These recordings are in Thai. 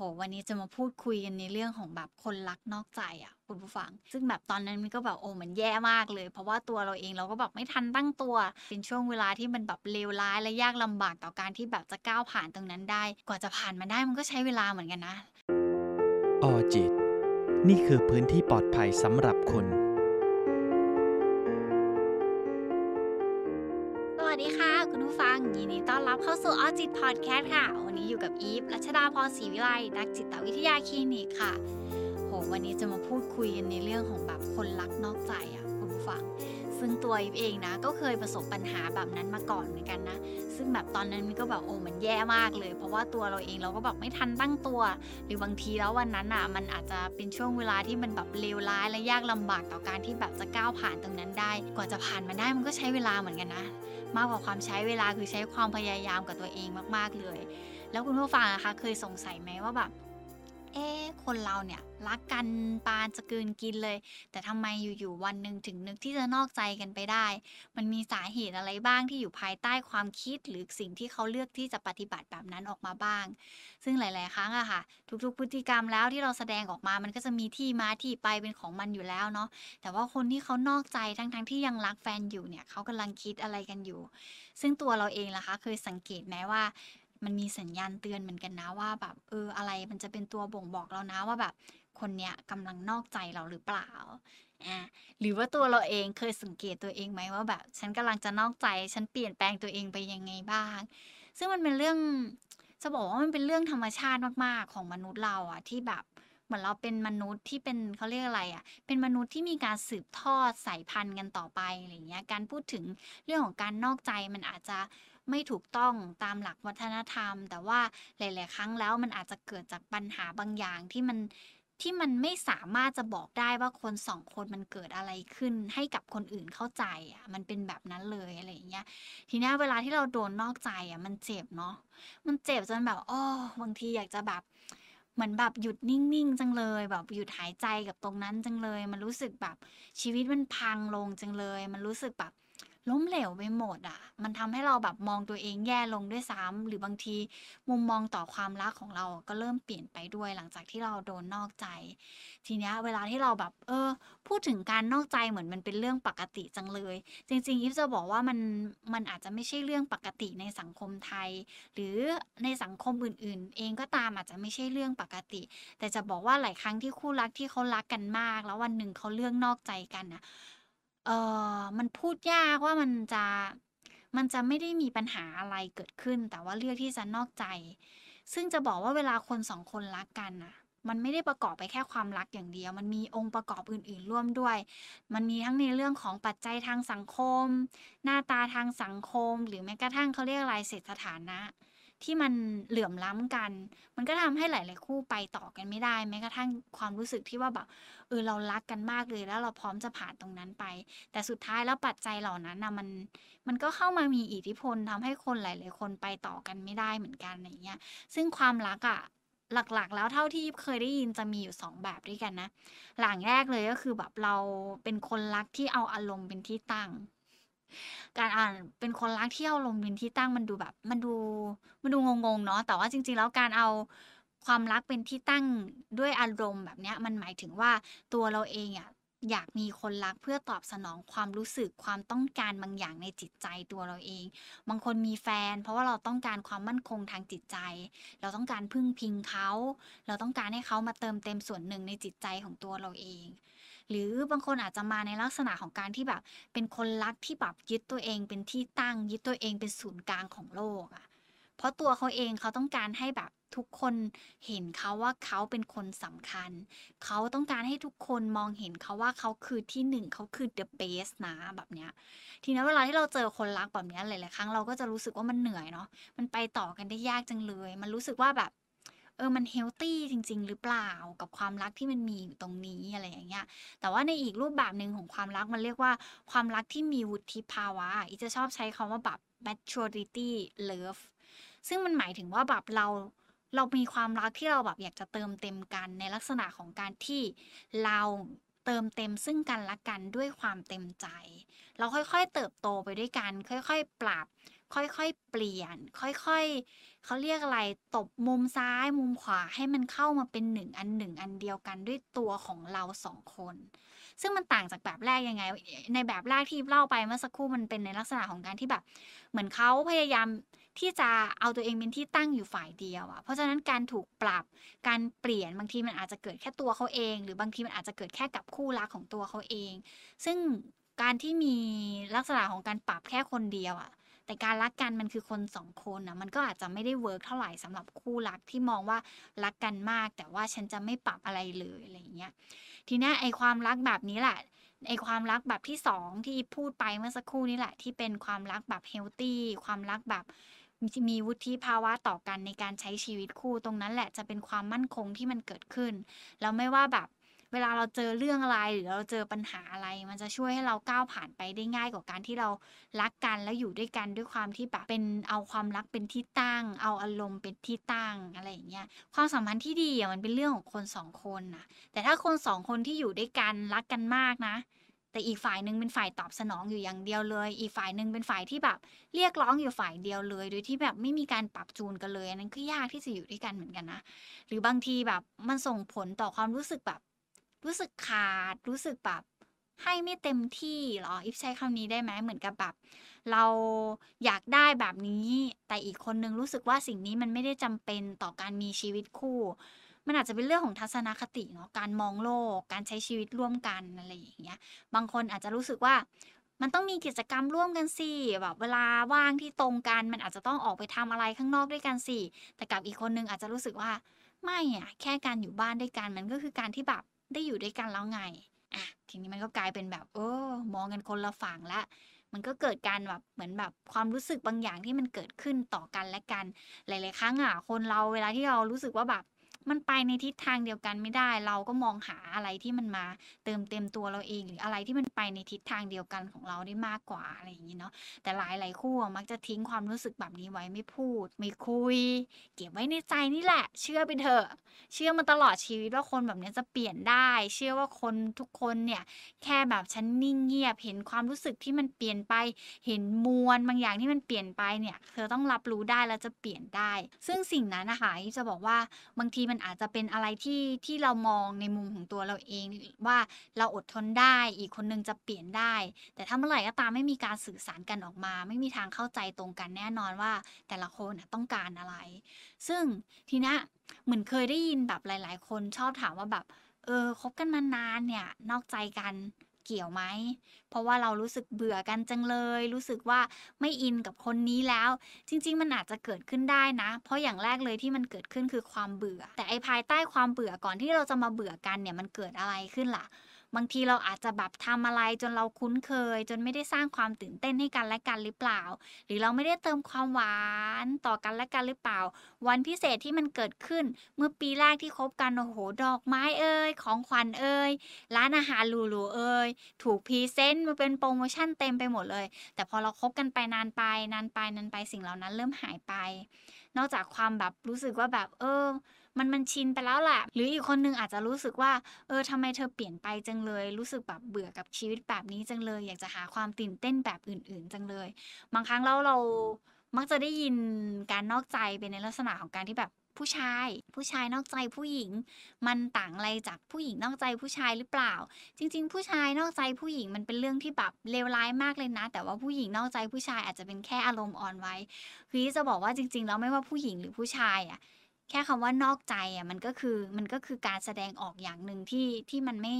โหวันนี้จะมาพูดคุยกันในเรื่องของแบบคนรักนอกใจอะคุณผู้ฟัง ซึ่งแบบตอนนั้นมันก็แบบโอ้มันแย่มากเลย เพราะว่าตัวเราเองเราก็แบบไม่ทันตั้งตัว เป็นช่วงเวลาที่มันแบบเลวร้ายและยากลำบากต่อการที่แบบจะก้าวผ่านตรงนั้นได้ กว่าจะผ่านมาได้มันก็ใช้เวลาเหมือนกันนะ ออจิต นี่คือพื้นที่ปลอดภัยสำหรับคุณสวัสดีค่ะ คุณผู้ฟังยินดีต้อน รับเข้าสู่ออจิตพอดแคสต์ค่ะ วันนี้อยู่กับอีฟรัชดาพรศรีวิไลนักจิตวิทยาคลินิกค่ะ โห วันนี้จะมาพูดคุยกันในเรื่องของแบบคนรักนอกใจอะคุณผู้ฟัง ซึ่งตัวอีฟเองนะ ก็เคยประสบปัญหาแบบนั้นมาก่อนเหมือนกันนะ ซึ่งแบบตอนนั้นมันก็แบบโอ้มันแย่มากเลย เพราะว่าตัวเราเองเราก็แบบไม่ทันตั้งตัว หรือบางทีแล้ววันนั้นอะ มันอาจจะเป็นช่วงเวลาที่มันแบบเลวร้ายและยากลำบากต่อการที่แบบจะก้าวผ่านตรงนั้นได้ กว่าจะผ่านมาได้มันก็ใช้เวลาเหมือนกันนะ มากกว่าความใช้เวลาคือใช้ความพยายามกับตัวเองมาก ๆเลย แล้วคุณผู้ฟังนะคะเคยสงสัยไหมว่าแบบ เอ๊คนเราเนี่ยรักกันปานจะกลืนกินเลย แต่ทำไมอยู่ๆวันหนึ่งถึงนึกที่จะนอกใจกันไปได้ มันมีสาเหตุอะไรบ้างที่อยู่ภายใต้ความคิดหรือสิ่งที่เขาเลือกที่จะปฏิบัติแบบนั้นออกมาบ้าง ซึ่งหลาย ๆ ครั้งอะค่ะ ทุกๆ พฤติกรรมแล้วที่เราแสดงออกมามันก็จะมีที่มาที่ไปเป็นของมันอยู่แล้วเนาะแต่ว่าคนที่เขานอกใจทั้งๆที่ยังรักแฟนอยู่เนี่ยเขากำลังคิดอะไรกันอยู่ ซึ่งตัวเราเองล่ะคะเคยสังเกตไหมว่า มันมีสัญญาณเตือนเหมือนกันนะว่าแบบเอออะไรมันจะเป็นตัวบ่งบอกเรานะว่าแบบคนเนี้ยกำลังนอกใจเราหรือเปล่าอ่าหรือว่าตัวเราเองเคยสังเกตตัวเองไหมว่าแบบ ฉันกำลังจะนอกใจ ฉันเปลี่ยนแปลงตัวเองไปยังไงบ้าง ซึ่งมันเป็นเรื่องจะบอกว่ามันเป็นเรื่องธรรมชาติมากๆของมนุษย์เราอะที่แบบเหมือนเราเป็นมนุษย์ที่เป็นเขาเรียกอะไรอะเป็นมนุษย์ที่มีการสืบทอดสายพันธุ์กันต่อไปอะไรเงี้ย การพูดถึงเรื่องของการนอกใจมันอาจจะ ไม่ถูกต้องตามหลักวัฒนธรรม แต่ว่าหลาย ๆ ครั้งแล้วมันอาจจะเกิดจากปัญหาบางอย่างที่มันที่มันไม่สามารถจะบอกได้ว่าคนสองคนมันเกิดอะไรขึ้นให้กับคนอื่นเข้าใจอะมันเป็นแบบนั้นเลยอะไรอย่างเงี้ยทีนี้เวลาที่เราโดนนอกใจอะมันเจ็บเนาะมันเจ็บจนแบบอ้อบางทีอยากจะแบบเหมือนแบบหยุดนิ่งๆจังเลย แบบหยุดหายใจกับตรงนั้นจังเลย มันรู้สึกแบบชีวิตมันพังลงจังเลย มันรู้สึกแบบ ล้มเหลวไปหมดอะมันทำให้เราแบบมองตัวเองแย่ลงด้วยซ้ำหรือบางทีมุมมองต่อความรักของเราก็เริ่มเปลี่ยนไปด้วยหลังจากที่เราโดนนอกใจ ทีเนี้ยเวลาที่เราแบบ เออ พูดถึงการนอกใจเหมือนมันเป็นเรื่องปกติจังเลย จริงๆอีฟจะบอกว่ามันมันอาจจะไม่ใช่เรื่องปกติในสังคมไทย หรือในสังคมอื่น ๆ เองก็ตามอาจจะไม่ใช่เรื่องปกติ แต่จะบอกว่าหลายครั้งที่คู่รักที่เขารักกันมาก แล้ววันหนึ่งเขาเลือกนอกใจกันน่ะ เอ่อ มันพูดยากว่ามันจะ มันจะไม่ได้มีปัญหาอะไรเกิดขึ้น แต่ว่าเลือกที่จะนอกใจ ซึ่งจะบอกว่าเวลาคนสองคนรักกันน่ะ มันไม่ได้ประกอบไปแค่ความรักอย่างเดียว มันมีองค์ประกอบอื่น ๆ ร่วมด้วย มันมีทั้งในเรื่องของปัจจัยทางสังคม หน้าตาทางสังคม หรือแม้กระทั่งเขาเรียกอะไรเศรษฐฐานะ ที่มันเหลื่อมล้ำกัน มันก็ทำให้หลาย ๆ คู่ไปต่อกันไม่ได้ แม้กระทั่งความรู้สึกที่ว่าแบบเออเรารักกันมากเลยแล้วเราพร้อมจะผ่านตรงนั้นไป แต่สุดท้ายแล้วปัจจัยเหล่านั้นน่ะมันมันก็เข้ามามีอิทธิพลทำให้คนหลาย ๆ คนไปต่อกันไม่ได้เหมือนกันไรเงี้ย ซึ่งความรักอะหลักๆ แล้วเท่าที่เคยได้ยินจะมีอยู่ 2 แบบด้วยกันนะอย่างแรกเลยก็คือแบบเราเป็นคนรักที่เอาอารมณ์เป็นที่ตั้ง การอ่านเป็นคนรักเที่เอาอารมณ์เป็นที่ตั้งมันดูแบบ มันดูมันดูงงๆเนาะแต่ว่าจริง ๆ แล้วการเอาความรักเป็นที่ตั้งด้วยอารมณ์แบบเนี้ย มันหมายถึงว่าตัวเราเองอะอยากมีคนรักเพื่อตอบสนองความรู้สึกความต้องการบางอย่างในจิตใจตัวเราเอง บางคนมีแฟน เพราะว่าเราต้องการความมั่นคงทางจิตใจ เราต้องการพึ่งพิงเขา เราต้องการให้เขามาเติมเต็มส่วนหนึ่งในจิตใจของตัวเราเอง หรือบางคนอาจจะมาในลักษณะของการที่แบบเป็นคนรักที่แบบยึดตัวเองเป็นที่ตั้งยึดตัวเองเป็นศูนย์กลางของโลกอะเพราะตัวเขาเองเขาต้องการให้แบบทุกคนเห็นเขาว่าเขาเป็นคนสำคัญ เขาต้องการให้ทุกคนมองเห็นเขาว่าเขาคือที่1เขาคือ the best นะแบบเนี้ย ทีนี้ยเวลาที่เราเจอคนรักแบบเนี้ยหลายๆครั้งเราก็จะรู้สึกว่ามันเหนื่อยเนาะ มันไปต่อกันได้ยากจังเลย มันรู้สึกว่าแบบ เออมันเฮลทีจริง ๆ หรือเปล่ากับความรักที่มันมีอยู่ตรงนี้อะไรอย่างเงี้ย แต่ว่าในอีกรูปแบบหนึ่งของความรักมันเรียกว่าความรักที่มีวุฒิภาวะอีจะชอบใช้คำว่าแบบ maturity love ซึ่งมันหมายถึงว่าแบบเราเรามีความรักที่เราแบบอยากจะเติมเต็มกันในลักษณะของการที่เราเติมเต็มซึ่งกันและกันด้วยความเต็มใจ เราค่อยๆเติบโตไปด้วยกัน ค่อยๆ ปรับ ค่อยๆ เปลี่ยน ค่อยๆ เขาเรียกอะไรตบมุมซ้ายมุมขวาให้มันเข้ามาเป็นหนึ่งอันหนึ่งอันเดียวกันด้วยตัวของเราสองคน ซึ่งมันต่างจากแบบแรกยังไง ในแบบแรกที่เล่าไปเมื่อสักครู่มันเป็นในลักษณะของการที่แบบ เหมือนเขาพยายามที่จะเอาตัวเองเป็นที่ตั้งอยู่ฝ่ายเดียวอะเพราะฉะนั้นการถูกปรับ การเปลี่ยนบางทีมันอาจจะเกิดแค่ตัวเขาเอง หรือบางทีมันอาจจะเกิดแค่กับคู่รักของตัวเขาเอง ซึ่งการที่มีลักษณะของการปรับแค่คนเดียวอะ แต่การรักกันมันคือคนสองคนนะมันก็อาจจะไม่ได้ work เท่าไหร่สำหรับคู่รักที่มองว่ารักกันมาก แต่ว่าฉันจะไม่ปรับอะไรเลยอะไรอย่างเงี้ยทีนี้ไอความรักแบบนี้แหละไอความรักแบบที่สองที่พูดไปเมื่อสักครู่นี้แหละ ที่เป็นความรักแบบ healthy ความรักแบบมีวุฒิภาวะต่อกันในการใช้ชีวิตคู่ตรงนั้นแหละจะเป็นความมั่นคงที่มันเกิดขึ้นแล้วไม่ว่าแบบ เวลาเราเจอเรื่องอะไรหรือเราเจอปัญหาอะไร มันจะช่วยให้เราก้าวผ่านไปได้ง่ายกว่าการที่เรารักกันแล้วอยู่ด้วยกันด้วยความที่แบบเป็นเอาความรักเป็นที่ตั้ง เอาอารมณ์เป็นที่ตั้งอะไรอย่างเงี้ยความสัมพันธ์ที่ดีอะมันเป็นเรื่องของคนสองคนนะแต่ถ้าคนสองคนที่อยู่ด้วยกันรักกันมากนะแต่อีกฝ่ายหนึ่งเป็นฝ่ายตอบสนองอยู่อย่างเดียวเลย อีกฝ่ายหนึ่งเป็นฝ่ายที่แบบเรียกร้องอยู่ฝ่ายเดียวเลย โดยที่แบบไม่มีการปรับจูนกันเลย อันนั้นก็ยากที่จะอยู่ด้วยกันเหมือนกันนะ หรือบางทีแบบมันส่งผลต่อความรู้สึกแบบ รู้สึกขาดรู้สึกแบบให้ไม่เต็มที่เหรออิฟใช้คำนี้ได้ไหมเหมือนกับแบบ เราอยากได้แบบนี้ แต่อีกคนนึงรู้สึกว่าสิ่งนี้มันไม่ได้จำเป็นต่อการมีชีวิตคู่ มันอาจจะเป็นเรื่องของทัศนคติเนาะการมองโลก การใช้ชีวิตร่วมกันอะไรอย่างเงี้ยบางคนอาจจะรู้สึกว่ามันต้องมีกิจกรรมร่วมกันสิแบบเวลาว่างที่ตรงกัน มันอาจจะต้องออกไปทำอะไรข้างนอกด้วยกันสิแต่กับอีกคนนึงอาจจะรู้สึกว่าไม่อะแค่การอยู่บ้านด้วยกันมันก็คือการที่แบบ ได้อยู่ด้วยกันแล้วไงอะทีนี้มันก็กลายเป็นแบบเออมองกันคนละฝั่งละมันก็เกิดการแบบเหมือนแบบความรู้สึกบางอย่างที่มันเกิดขึ้นต่อกันและกัน หลาย ๆ ครั้งอะคนเราเวลาที่เรารู้สึกว่าแบบ มันไปในทิศทางเดียวกันไม่ได้ เราก็มองหาอะไรที่มันมาเติมเต็มตัวเราเอง หรืออะไรที่มันไปในทิศทางเดียวกันของเราได้มากกว่าอะไรอย่างนี้เนาะแต่หลายหลายคู่มักจะทิ้งความรู้สึกแบบนี้ไว้ไม่พูด ไม่คุย เก็บไว้ในใจนี่แหละ เชื่อไปเถอะ เชื่อมาตลอดชีวิตว่าคนแบบนี้จะเปลี่ยนได้ เชื่อว่าคนทุกคนเนี่ยแค่แบบฉันนิ่งเงียบเห็นความรู้สึกที่มันเปลี่ยนไป เห็นมวลบางอย่างที่มันเปลี่ยนไปเนี่ยเธอต้องรับรู้ได้แล้วจะเปลี่ยนได้ ซึ่งสิ่งนั้นนะคะอีฟจะบอกว่าบางทีมันอาจจะเป็นอะไรที่ที่เรามองในมุมของตัวเราเองว่าเราอดทนได้อีกคนนึงจะเปลี่ยนได้ แต่ถ้าเมื่อไหร่ก็ตามไม่มีการสื่อสารกันออกมา ไม่มีทางเข้าใจตรงกันแน่นอนว่าแต่ละคนต้องการอะไร ซึ่งทีนี้เหมือนเคยได้ยินแบบหลาย ๆ คนชอบถามว่าแบบเออคบกันมานานเนี่ยนอกใจกัน เกี่ยวไหม เพราะว่าเรารู้สึกเบื่อกันจังเลย รู้สึกว่าไม่อินกับคนนี้แล้ว จริง ๆ มันอาจจะเกิดขึ้นได้นะ เพราะอย่างแรกเลยที่มันเกิดขึ้นคือความเบื่อ แต่ไอภายใต้ความเบื่อก่อนที่เราจะมาเบื่อกันเนี่ยมันเกิดอะไรขึ้นล่ะ บางทีเราอาจจะแบบทำอะไรจนเราคุ้นเคย จนไม่ได้สร้างความตื่นเต้นให้กันและกันหรือเปล่า หรือเราไม่ได้เติมความหวานต่อกันและกันหรือเปล่า วันพิเศษที่มันเกิดขึ้นเมื่อปีแรกที่คบกันโอ้โหดอกไม้เอ่ยของขวัญเอ่ยร้านอาหารหรูๆเอ่ยถูกพรีเซนต์มาเป็นโปรโมชั่นเต็มไปหมดเลย แต่พอเราคบกันไปนานไปนานไปนานไปสิ่งเหล่านั้นเริ่มหายไป นอกจากความแบบรู้สึกว่าแบบเออ มันมันชินไปแล้วแหละหรืออีกคนนึงอาจจะรู้สึกว่า เออทำไมเธอเปลี่ยนไปจังเลย รู้สึกแบบเบื่อกับชีวิตแบบนี้จังเลย อยากจะหาความตื่นเต้นแบบอื่น ๆ จังเลย บางครั้งแล้วเรามักจะได้ยินการนอกใจเป็นในลักษณะของการที่แบบ ผู้ชาย ผู้ชายนอกใจผู้หญิง มันต่างอะไรจากผู้หญิงนอกใจผู้ชายหรือเปล่า จริง ๆ ผู้ชายนอกใจผู้หญิงมันเป็นเรื่องที่แบบเลวร้ายมากเลยนะ แต่ว่าผู้หญิงนอกใจผู้ชายอาจจะเป็นแค่อารมณ์อ่อนไหวคือจะบอกว่าจริง ๆ แล้วไม่ว่าผู้หญิงหรือผู้ชายอะ แค่คำว่านอกใจอะมันก็คือมันก็คือการแสดงออกอย่างหนึ่งที่ที่มันไม่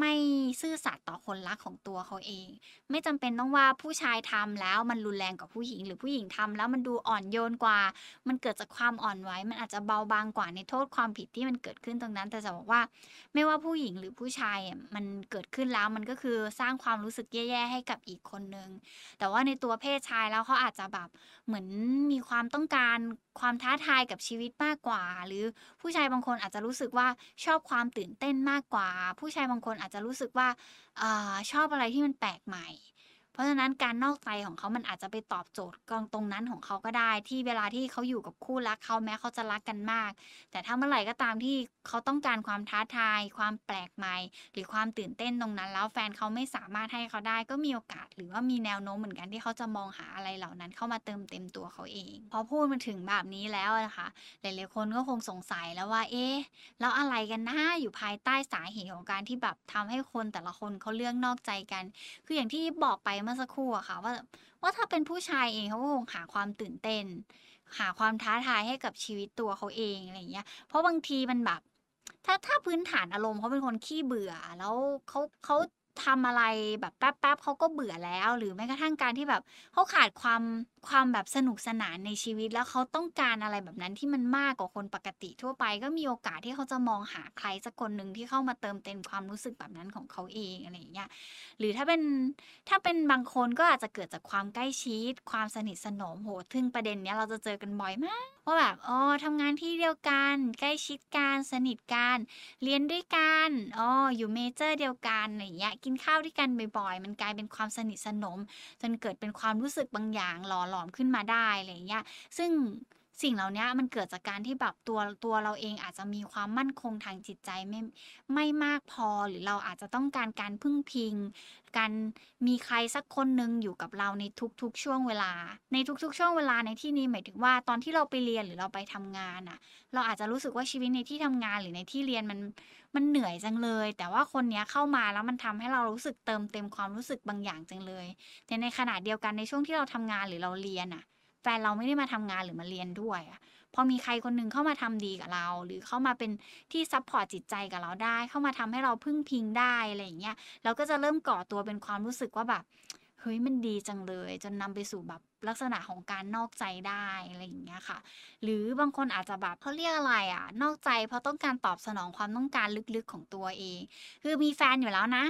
ไม่ซื่อสัตย์ต่อคนรักของตัวเขาเอง ไม่จำเป็นต้องว่าผู้ชายทำแล้วมันรุนแรงกว่าผู้หญิง หรือผู้หญิงทำแล้วมันดูอ่อนโยนกว่า มันเกิดจากความอ่อนไหวมันอาจจะเบาบางกว่าในโทษความผิดที่มันเกิดขึ้นตรงนั้น แต่จะบอกว่าไม่ว่าผู้หญิงหรือผู้ชายอะมันเกิดขึ้นแล้วมันก็คือสร้างความรู้สึกแย่ๆให้กับอีกคนนึงแต่ว่าในตัวเพศชายแล้วเขาอาจจะแบบเหมือนมีความต้องการ ความท้าทายกับชีวิตมากกว่า หรือผู้ชายบางคนอาจจะรู้สึกว่าชอบความตื่นเต้นมากกว่า ผู้ชายบางคนอาจจะรู้สึกว่าอชอบอะไรที่มันแปลกใหม่ เพราะฉะนั้นการนอกใจของเขามันอาจจะไปตอบโจทย์กองตรงนั้นของเขาก็ได้ ที่เวลาที่เขาอยู่กับคู่รักเขาแม้เขาจะรักกันมาก แต่ถ้าเมื่อไหร่ก็ตามที่เขาต้องการความท้าทาย ความแปลกใหม่ หรือความตื่นเต้นตรงนั้น แล้วแฟนเขาไม่สามารถให้เขาได้ก็มีโอกาส หรือว่ามีแนวโน้มเหมือนกันที่เขาจะมองหาอะไรเหล่านั้นเข้ามาเติมเต็มตัวเขาเอง พอพูดมาถึงแบบนี้แล้วนะคะหลายๆคนก็คงสงสัยแล้วว่า เอ๊ะแล้วอะไรกันนะอยู่ภายใต้สาเหตุของการที่แบบทำให้คนแต่ละคนเขาเลือกนอกใจกัน คืออย่างที่บอกไปเมื่อสักครู่อะค่ะว่าว่าถ้าเป็นผู้ชายเองเขาก็คงหาความตื่นเต้น หาความท้าทายให้กับชีวิตตัวเขาเองอะไรอย่างเงี้ย เพราะบางทีมันแบบ ถ้าถ้าพื้นฐานอารมณ์เขาเป็นคนขี้เบื่อ แล้วเขาเขาทำอะไรแบบแป๊บๆเขาก็เบื่อแล้ว หรือแม้กระทั่งการที่แบบเขาขาดความ ความแบบสนุกสนานในชีวิตแล้วเขาต้องการอะไรแบบนั้นที่มันมากกว่าคนปกติทั่วไป ก็มีโอกาสที่เขาจะมองหาใครสักคนหนึ่งที่เข้ามาเติมเต็มความรู้สึกแบบนั้นของเขาเองอะไรอย่างเงี้ยหรือถ้าเป็นถ้าเป็นบางคนก็อาจจะเกิดจากความใกล้ชิด ความสนิทสนมโหทึ่งประเด็นเนี้ยเราจะเจอกันบ่อยมากว่าแบบอ๋อทำงานที่เดียวกันใกล้ชิดกันสนิทกันเรียนด้วยกันอ๋ออยู่เมเจอร์เดียวกันอะไรอย่างเงี้ยกินข้าวด้วยกันบ่อยๆ มันกลายเป็นความสนิทสนม จนเกิดเป็นความรู้สึกบางอย่างหล่อหลอมขึ้นมาได้อะไรเงี้ยซึ่งสิ่งเหล่านี้มันเกิดจากการที่แบบตัวตัวเราเองอาจจะมีความมั่นคงทางจิตใจไม่ไม่มากพอหรือเราอาจจะต้องการการพึ่งพิง การมีใครสักคนหนึ่งอยู่กับเราในทุกๆช่วงเวลา ในทุกๆ ช่วงเวลาในที่นี้หมายถึงว่าตอนที่เราไปเรียนหรือเราไปทำงานอะ เราอาจจะรู้สึกว่าชีวิตในที่ทำงานหรือในที่เรียนมัน มันเหนื่อยจังเลย แต่ว่าคนเนี้ยเข้ามาแล้วมันทำให้เรารู้สึกเติมเต็มความรู้สึกบางอย่างจังเลย แต่ในขณะเดียวกันในช่วงที่เราทำงานหรือเราเรียนอะแฟนเราไม่ได้มาทำงานหรือมาเรียนด้วยอะพอมีใครคนหนึ่งเข้ามาทำดีกับเรา หรือเข้ามาเป็นที่ support จิตใจกับเราได้ เข้ามาทำให้เราพึ่งพิงได้อะไรอย่างเงี้ยเราก็จะเริ่มก่อตัวเป็นความรู้สึกว่าแบบเฮ้ยมันดีจังเลย จนนำไปสู่แบบ ลักษณะของการนอกใจได้อะไรอย่างเงี้ยค่ะ หรือบางคนอาจจะแบบเขาเรียกอะไรอะ นอกใจเพราะต้องการตอบสนองความต้องการลึกๆของตัวเอง คือมีแฟนอยู่แล้วนะ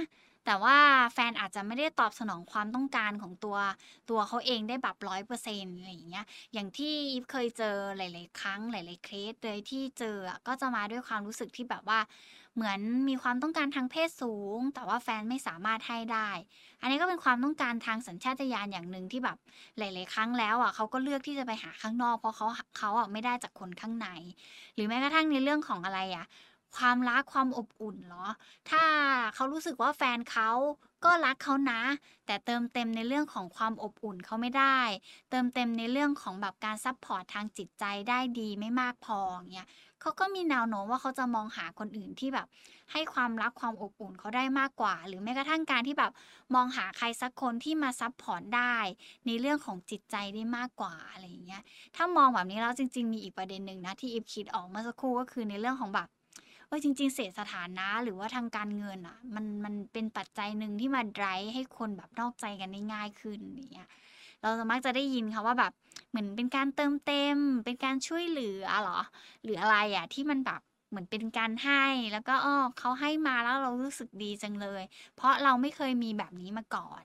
แต่ว่าแฟนอาจจะไม่ได้ตอบสนองความต้องการของตัวตัวเขาเองได้แบบร้อยเปอร์เซ็นต์อะไรอย่างเงี้ย อย่างที่อีฟเคยเจอหลาย ๆ ครั้งหลาย ๆ เคสเลยที่เจออะก็จะมาด้วยความรู้สึกที่แบบว่า เหมือนมีความต้องการทางเพศสูง แต่ว่าแฟนไม่สามารถให้ได้ อันนี้ก็เป็นความต้องการทางสัญชาตญาณอย่างหนึ่งที่แบบหลายๆครั้งแล้วอะเขาก็เลือกที่จะไปหาข้างนอก เพราะเขาเขาอะไม่ได้จากคนข้างใน หรือแม้กระทั่งในเรื่องของอะไรอะ ความรักความอบอุ่นเหรอ ถ้าเขารู้สึกว่าแฟนเขาก็รักเขานะ แต่เติมเต็มในเรื่องของความอบอุ่นเขาไม่ได้ เติมเต็มในเรื่องของแบบการ support ทางจิตใจได้ดีไม่มากพอเงี้ยเขาก็มีแนวโน้มว่าเขาจะมองหาคนอื่นที่แบบ ให้ความรักความอบอุ่นเขาได้มากกว่า หรือแม้กระทั่งการที่แบบมองหาใครสักคนที่มา support ได้ ในเรื่องของจิตใจได้มากกว่าอะไรอย่างเงี้ยถ้ามองแบบนี้แล้วจริง ๆ มีอีกประเด็นหนึ่งนะที่อีฟคิดออกเมื่อสักครู่ก็คือในเรื่องของแบบ เออจริง ๆ เศรษฐสถานะหรือว่าทางการเงินอะ มันมันเป็นปัจจัยหนึ่งที่มา drive ให้คนแบบนอกใจกันได้ง่ายขึ้นอย่างเงี้ยเราจะมักจะได้ยินค่ะว่าแบบเหมือนเป็นการเติมเต็ม เป็นการช่วยเหลือหรอ หรืออะไรอะที่มันแบบเหมือนเป็นการให้แล้วก็อ้อเขาให้มาแล้วเรารู้สึกดีจังเลย เพราะเราไม่เคยมีแบบนี้มาก่อน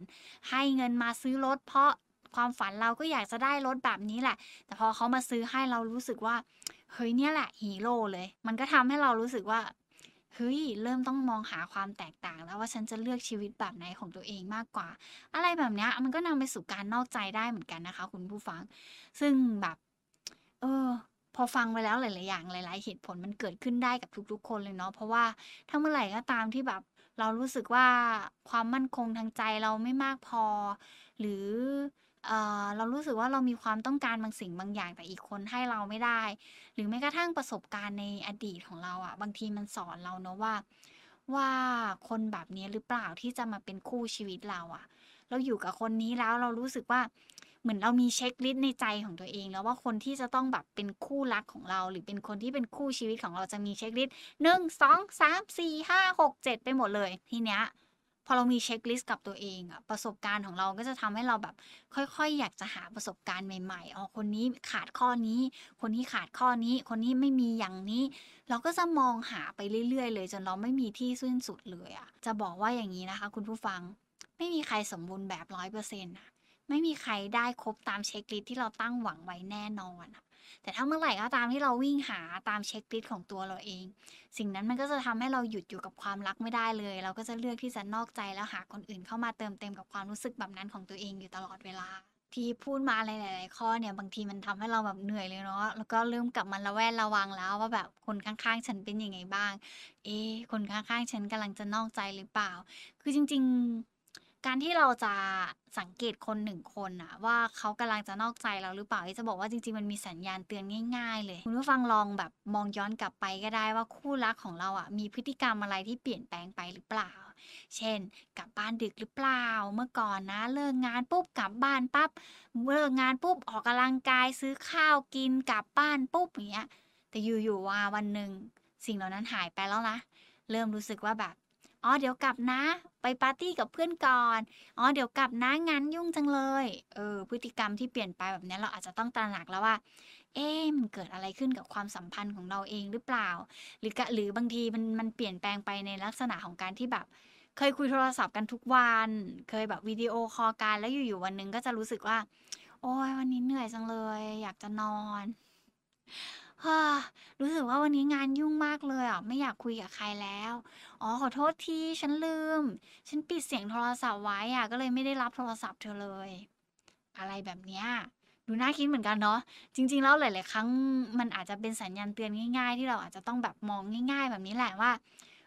ให้เงินมาซื้อรถเพราะความฝันเราก็อยากจะได้รถแบบนี้แหละ แต่พอเขามาซื้อให้เรารู้สึกว่า เฮ้ยเนี่ยแหละฮีโร่เลย มันก็ทำให้เรารู้สึกว่าเฮ้ยเริ่มต้องมองหาความแตกต่าง แล้วว่าฉันจะเลือกชีวิตแบบไหนของตัวเองมากกว่า อะไรแบบเนี้ยมันก็นำไปสู่การนอกใจได้เหมือนกันนะคะ คุณผู้ฟัง ซึ่งแบบ เออ พอฟังไปแล้วหลาย ๆ อย่างหลาย ๆ เหตุผลมันเกิดขึ้นได้กับทุก ๆ คนเลยเนาะเพราะว่าถ้าเมื่อไหร่ก็ตามที่แบบเรารู้สึกว่าความมั่นคงทางใจเราไม่มากพอ หรือ เอ่อเรารู้สึกว่าเรามีความต้องการบางสิ่งบางอย่าง แต่อีกคนให้เราไม่ได้ หรือแม้กระทั่งประสบการณ์ในอดีตของเราอะบางทีมันสอนเราเนาะว่า ว่าคนแบบนี้หรือเปล่าที่จะมาเป็นคู่ชีวิตเราอะเราอยู่กับคนนี้แล้วเรารู้สึกว่าเหมือนเรามี checklist ในใจของตัวเอง แล้วว่าคนที่จะต้องแบบเป็นคู่รักของเรา หรือเป็นคนที่เป็นคู่ชีวิตของเราจะมี checklist 1 2 3 4 5 6 7ไปหมดเลยทีเนี้ย พอเรามี checklist กับตัวเองอะประสบการณ์ของเราก็จะทำให้เราแบบ ค่อยๆ อยากจะหาประสบการณ์ใหม่ๆอ๋อคนนี้ขาดข้อนี้ คนนี้ขาดข้อนี้ คนนี้ไม่มีอย่างนี้ เราก็จะมองหาไปเรื่อยๆ เลย จนเราไม่มีที่สิ้นสุดเลยอะจะบอกว่าอย่างงี้นะคะ คุณผู้ฟังไม่มีใครสมบูรณ์แบบ100%น่ะไม่มีใครได้ครบตาม checklist ที่เราตั้งหวังไว้แน่นอนอะ แต่ถ้าเมื่อไหร่ก็ตามที่เราวิ่งหาตาม checklist ของตัวเราเอง สิ่งนั้นมันก็จะทำให้เราหยุดอยู่กับความรักไม่ได้เลย เราก็จะเลือกที่จะนอกใจแล้วหาคนอื่นเข้ามาเติมเต็มกับความรู้สึกแบบนั้นของตัวเองอยู่ตลอดเวลา ที่พูดมาหลาย ๆ ข้อเนี่ยบางทีมันทำให้เราแบบเหนื่อยเลยเนาะแล้วก็เริ่มกลับมาระแวดระวังแล้วว่าแบบคนข้าง ๆ ฉันเป็นยังไงบ้าง เอ๊คนข้าง ๆ ฉันกำลังจะนอกใจหรือเปล่า คือจริง ๆ การที่เราจะสังเกตคนหนึ่งคนอะว่าเขากำลังจะนอกใจเราหรือเปล่าจะบอกว่าจริงๆมันมีสัญญาณเตือนง่าย ๆ เลย คุณผู้ฟังลองแบบมองย้อนกลับไปก็ได้ว่าคู่รักของเราอะมีพฤติกรรมอะไรที่เปลี่ยนแปลงไปหรือเปล่า เช่น กลับบ้านดึกหรือเปล่าเมื่อก่อนนะ เลิกงานปุ๊บกลับบ้านปั๊บเลิกงานปุ๊บออกกำลังกายซื้อข้าวกินกลับบ้านปุ๊บอย่างเงี้ยแต่อยู่ๆว่าวันหนึ่งสิ่งเหล่านั้นหายไปแล้วนะเริ่มรู้สึกว่าแบบ อ๋อเดี๋ยวกลับนะ ไปปาร์ตี้กับเพื่อนก่อน อ๋อเดี๋ยวกลับนะงานยุ่งจังเลย เออพฤติกรรมที่เปลี่ยนไปแบบนี้เราอาจจะต้องตระหนักแล้วว่า เอ๊ะมันเกิดอะไรขึ้นกับความสัมพันธ์ของเราเองหรือเปล่า หรือกะหรือบางทีมันมันเปลี่ยนแปลงไปในลักษณะของการที่แบบ เคยคุยโทรศัพท์กันทุกวัน เคยแบบ video call กันแล้วอยู่ๆวันนึงก็จะรู้สึกว่า โอ้ยวันนี้เหนื่อยจังเลย อยากจะนอน ฮ่ารู้สึกว่าวันนี้งานยุ่งมากเลยอะ ไม่อยากคุยกับใครแล้ว อ๋อ ขอโทษที ฉันลืม ฉันปิดเสียงโทรศัพท์ไว้อะ ก็เลยไม่ได้รับโทรศัพท์เธอเลย อะไรแบบเนี้ย ดูน่าคิดเหมือนกันเนาะ จริง ๆ แล้วหลาย ๆ ครั้งมันอาจจะเป็นสัญญาณเตือนง่าย ๆ ที่เราอาจจะต้องแบบมองง่าย ๆ แบบนี้แหละว่า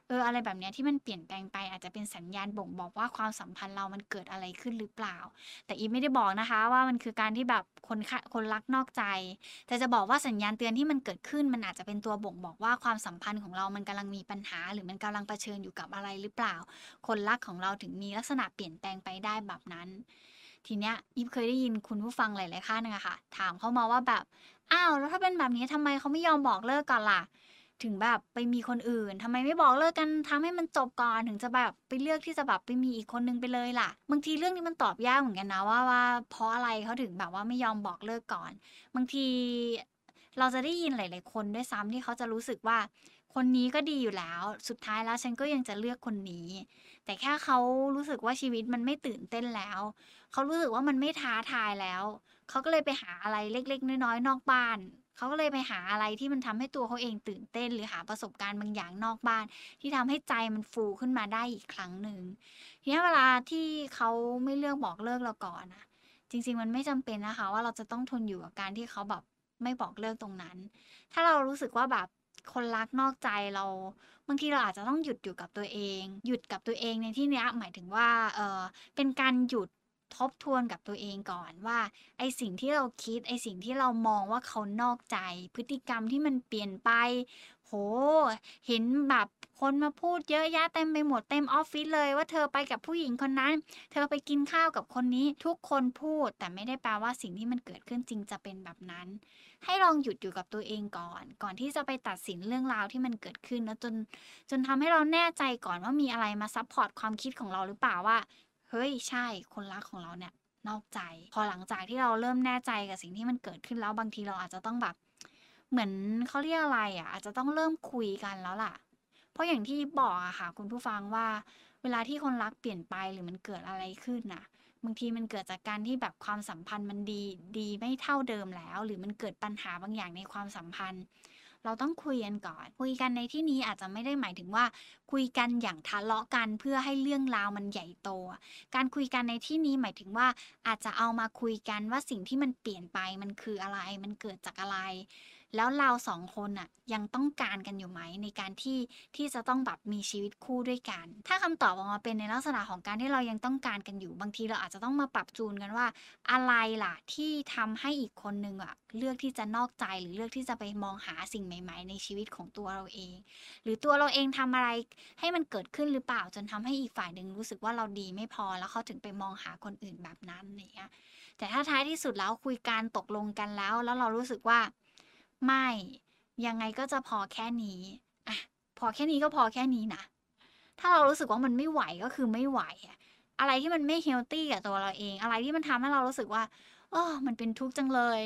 เอออะไรแบบเนี้ยที่มันเปลี่ยนแปลงไปอาจจะเป็นสัญญาณบ่งบอกว่าความสัมพันธ์เรามันเกิดอะไรขึ้นหรือเปล่า แต่อีไม่ได้บอกนะคะว่ามันคือการที่แบบคนคะคนรักนอกใจ แต่จะบอกว่าสัญญาณเตือนที่มันเกิดขึ้น มันอาจจะเป็นตัวบ่งบอกว่าความสัมพันธ์ของเรามันกำลังมีปัญหา หรือมันกำลังเผชิญอยู่กับอะไรหรือเปล่า คนรักของเราถึงมีลักษณะเปลี่ยนแปลงไปได้แบบนั้น ทีเนี้ยอีฟเคยได้ยินคุณผู้ฟังหลายๆท่านนะคะถามเข้ามาว่าแบบอ้าวแล้วถ้าเป็นแบบนี้ทำไมเขาไม่ยอมบอกเลิกก่อนล่ะ ถึงแบบไปมีคนอื่นทำไมไม่บอกเลิกกันทำให้มันจบก่อนถึงจะแบบไปเลือกที่จะแบบไปมีอีกคนนึงไปเลยล่ะ บางทีเรื่องนี้มันตอบยากเหมือนกันนะว่าว่าเพราะอะไรเขาถึงแบบว่าไม่ยอมบอกเลิกก่อน บางทีเราจะได้ยินหลาย ๆ คนด้วยซ้ำที่เขาจะรู้สึกว่า คนนี้ก็ดีอยู่แล้ว สุดท้ายแล้วฉันก็ยังจะเลือกคนนี้ แต่แค่เขารู้สึกว่าชีวิตมันไม่ตื่นเต้นแล้ว เขารู้สึกว่ามันไม่ท้าทายแล้ว เขาก็เลยไปหาอะไรเล็ก ๆ น้อย ๆ นอกบ้าน เขาก็เลยไปหาอะไรที่มันทำให้ตัวเขาเองตื่นเต้น หรือหาประสบการณ์บางอย่างนอกบ้าน ที่ทำให้ใจมันฟูขึ้นมาได้อีกครั้งหนึ่งทีนี้เวลาที่เขาไม่เลือกบอกเลิกเราก่อนนะจริง ๆ มันไม่จำเป็นนะคะ ว่าเราจะต้องทนอยู่กับการที่เขาแบบไม่บอกเลิกตรงนั้น ถ้าเรารู้สึกว่าแบบคนรักนอกใจเราบางทีเราอาจจะต้องหยุดอยู่กับตัวเอง หยุดกับตัวเองในที่นี้หมายถึงว่าเออเป็นการหยุด ทบทวนกับตัวเองก่อนว่า ไอสิ่งที่เราคิด ไอสิ่งที่เรามองว่าเขานอกใจ พฤติกรรมที่มันเปลี่ยนไป โห เห็นแบบคนมาพูดเยอะแยะเต็มไปหมดเต็มออฟฟิศเลยว่าเธอไปกับผู้หญิงคนนั้น เธอไปกินข้าวกับคนนี้ ทุกคนพูด แต่ไม่ได้แปลว่าสิ่งที่มันเกิดขึ้นจริงจะเป็นแบบนั้น ให้ลองหยุดอยู่กับตัวเองก่อน ก่อนที่จะไปตัดสินเรื่องราวที่มันเกิดขึ้นแล้วจนจนทำให้เราแน่ใจก่อนว่ามีอะไรมาซัปพอร์ตความคิดของเราหรือเปล่าว่า เฮ้ยใช่คนรักของเราเนี่ยนอกใจ พอหลังจากที่เราเริ่มแน่ใจกับสิ่งที่มันเกิดขึ้นแล้วบางทีเราอาจจะต้องแบบ เหมือนเขาเรียกอะไรอะอาจจะต้องเริ่มคุยกันแล้วล่ะ เพราะอย่างที่บอกอะค่ะ คุณผู้ฟังว่า เวลาที่คนรักเปลี่ยนไปหรือมันเกิดอะไรขึ้นน่ะบางทีมันเกิดจากการที่แบบความสัมพันธ์มันดีดีไม่เท่าเดิมแล้ว หรือมันเกิดปัญหาบางอย่างในความสัมพันธ์ เราต้องคุยกันก่อน คุยกันในที่นี้อาจจะไม่ได้หมายถึงว่า คุยกันอย่างทะเลาะกันเพื่อให้เรื่องราวมันใหญ่โต การคุยกันในที่นี้หมายถึงว่าอาจจะเอามาคุยกันว่าสิ่งที่มันเปลี่ยนไปมันคืออะไร มันเกิดจากอะไร แล้วเรา2คนน่ะยังต้องการกันอยู่ไหมในการที่ที่จะต้องแบบมีชีวิตคู่ด้วยกัน ถ้าคำตอบออกมาเป็นในลักษณะของการที่เรายังต้องการกันอยู่ บางทีเราอาจจะต้องมาปรับจูนกันว่า อะไรล่ะที่ทำให้อีกคนนึงอะเลือกที่จะนอกใจหรือเลือกที่จะไปมองหาสิ่งใหม่ ๆ ในชีวิตของตัวเราเอง หรือตัวเราเองทำอะไรให้มันเกิดขึ้นหรือเปล่าจนทำให้อีกฝ่ายหนึ่งรู้สึกว่าเราดีไม่พอแล้วเขาถึงไปมองหาคนอื่นแบบนั้นอย่างเงี้ยแต่ถ้าท้ายที่สุดแล้วคุยกันตกลงกันแล้ว แล้วเรารู้สึกว่า ไม่ ยังไงก็จะพอแค่นี้อะพอแค่นี้ก็พอแค่นี้นะ ถ้าเรารู้สึกว่ามันไม่ไหวก็คือไม่ไหว อะอะไรที่มันไม่เฮลทีกับตัวเราเอง อะไรที่มันทำให้เรารู้สึกว่าเออมันเป็นทุกข์จังเลย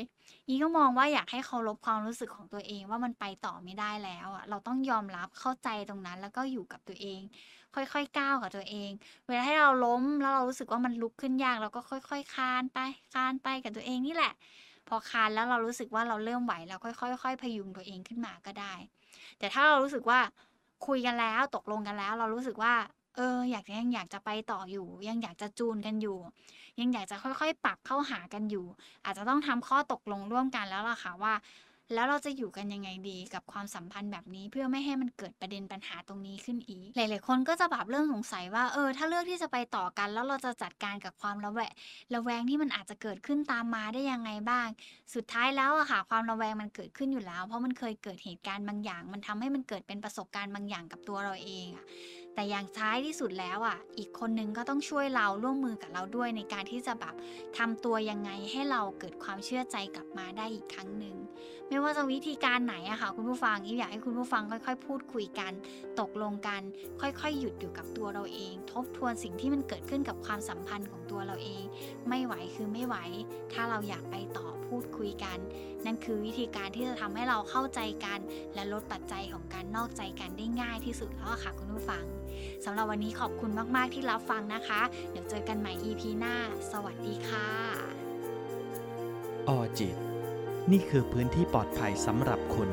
อีก็มองว่าอยากให้เคารพความรู้สึกของตัวเองว่ามันไปต่อไม่ได้แล้วอะเราต้องยอมรับเข้าใจตรงนั้น แล้วก็อยู่กับตัวเอง ค่อยๆก้าวกับตัวเอง เวลาที่เราล้มแล้วเรารู้สึกว่ามันลุกขึ้นยากเราก็ค่อย ๆคานไปคานไปกับตัวเองนี่แหละ พอคานแล้วเรารู้สึกว่าเราเริ่มไหวเราค่อยๆพยุงตัวเองขึ้นมาก็ได้ แต่ถ้าเรารู้สึกว่าคุยกันแล้วตกลงกันแล้ว เรารู้สึกว่า เออ อยากจะยังอยากจะไปต่ออยู่ ยังอยากจะจูนกันอยู่ ยังอยากจะค่อยๆ ปรับเข้าหากันอยู่ อาจจะต้องทำข้อตกลงร่วมกันแล้วล่ะค่ะว่า แล้วเราจะอยู่กันยังไงดีกับความสัมพันธ์แบบนี้ เพื่อไม่ให้มันเกิดประเด็นปัญหาตรงนี้ขึ้นอีก หลาย ๆ คนก็จะแบบเริ่มสงสัยว่าเออถ้าเลือกที่จะไปต่อกัน แล้วเราจะจัดการกับความระแวงระแวงที่มันอาจจะเกิดขึ้นตามมาได้ยังไงบ้าง สุดท้ายแล้วอะค่ะความระแวงมันเกิดขึ้นอยู่แล้ว เพราะมันเคยเกิดเหตุการณ์บางอย่าง มันทำให้มันเกิดเป็นประสบการณ์บางอย่างกับตัวเราเองอะ แต่อย่างท้ายที่สุดแล้วอะ อีกคนนึงก็ต้องช่วยเราร่วมมือกับเราด้วยในการที่จะแบบทำตัวยังไงให้เราเกิดความเชื่อใจกลับมาได้อีกครั้งหนึ่งไม่ว่าจะวิธีการไหนอะค่ะคุณผู้ฟังอีฟอยากให้คุณผู้ฟังค่อย ๆ พูดคุยกัน ตกลงกัน ค่อยๆ หยุดอยู่กับตัวเราเอง ทบทวนสิ่งที่มันเกิดขึ้นกับความสัมพันธ์ของตัวเราเอง ไม่ไหวคือไม่ไหว ถ้าเราอยากไปต่อ พูดคุยกัน นั่นคือวิธีการที่จะทำให้เราเข้าใจกัน และลดปัจจัยของการนอกใจกันได้ง่ายที่สุดแล้วค่ะคุณผู้ฟังสำหรับวันนี้ขอบคุณมาก ๆ ที่รับฟังนะคะ เดี๋ยวเจอกันใหม่ EP หน้า สวัสดีค่ะออจิต นี่คือพื้นที่ปลอดภัยสำหรับคุณ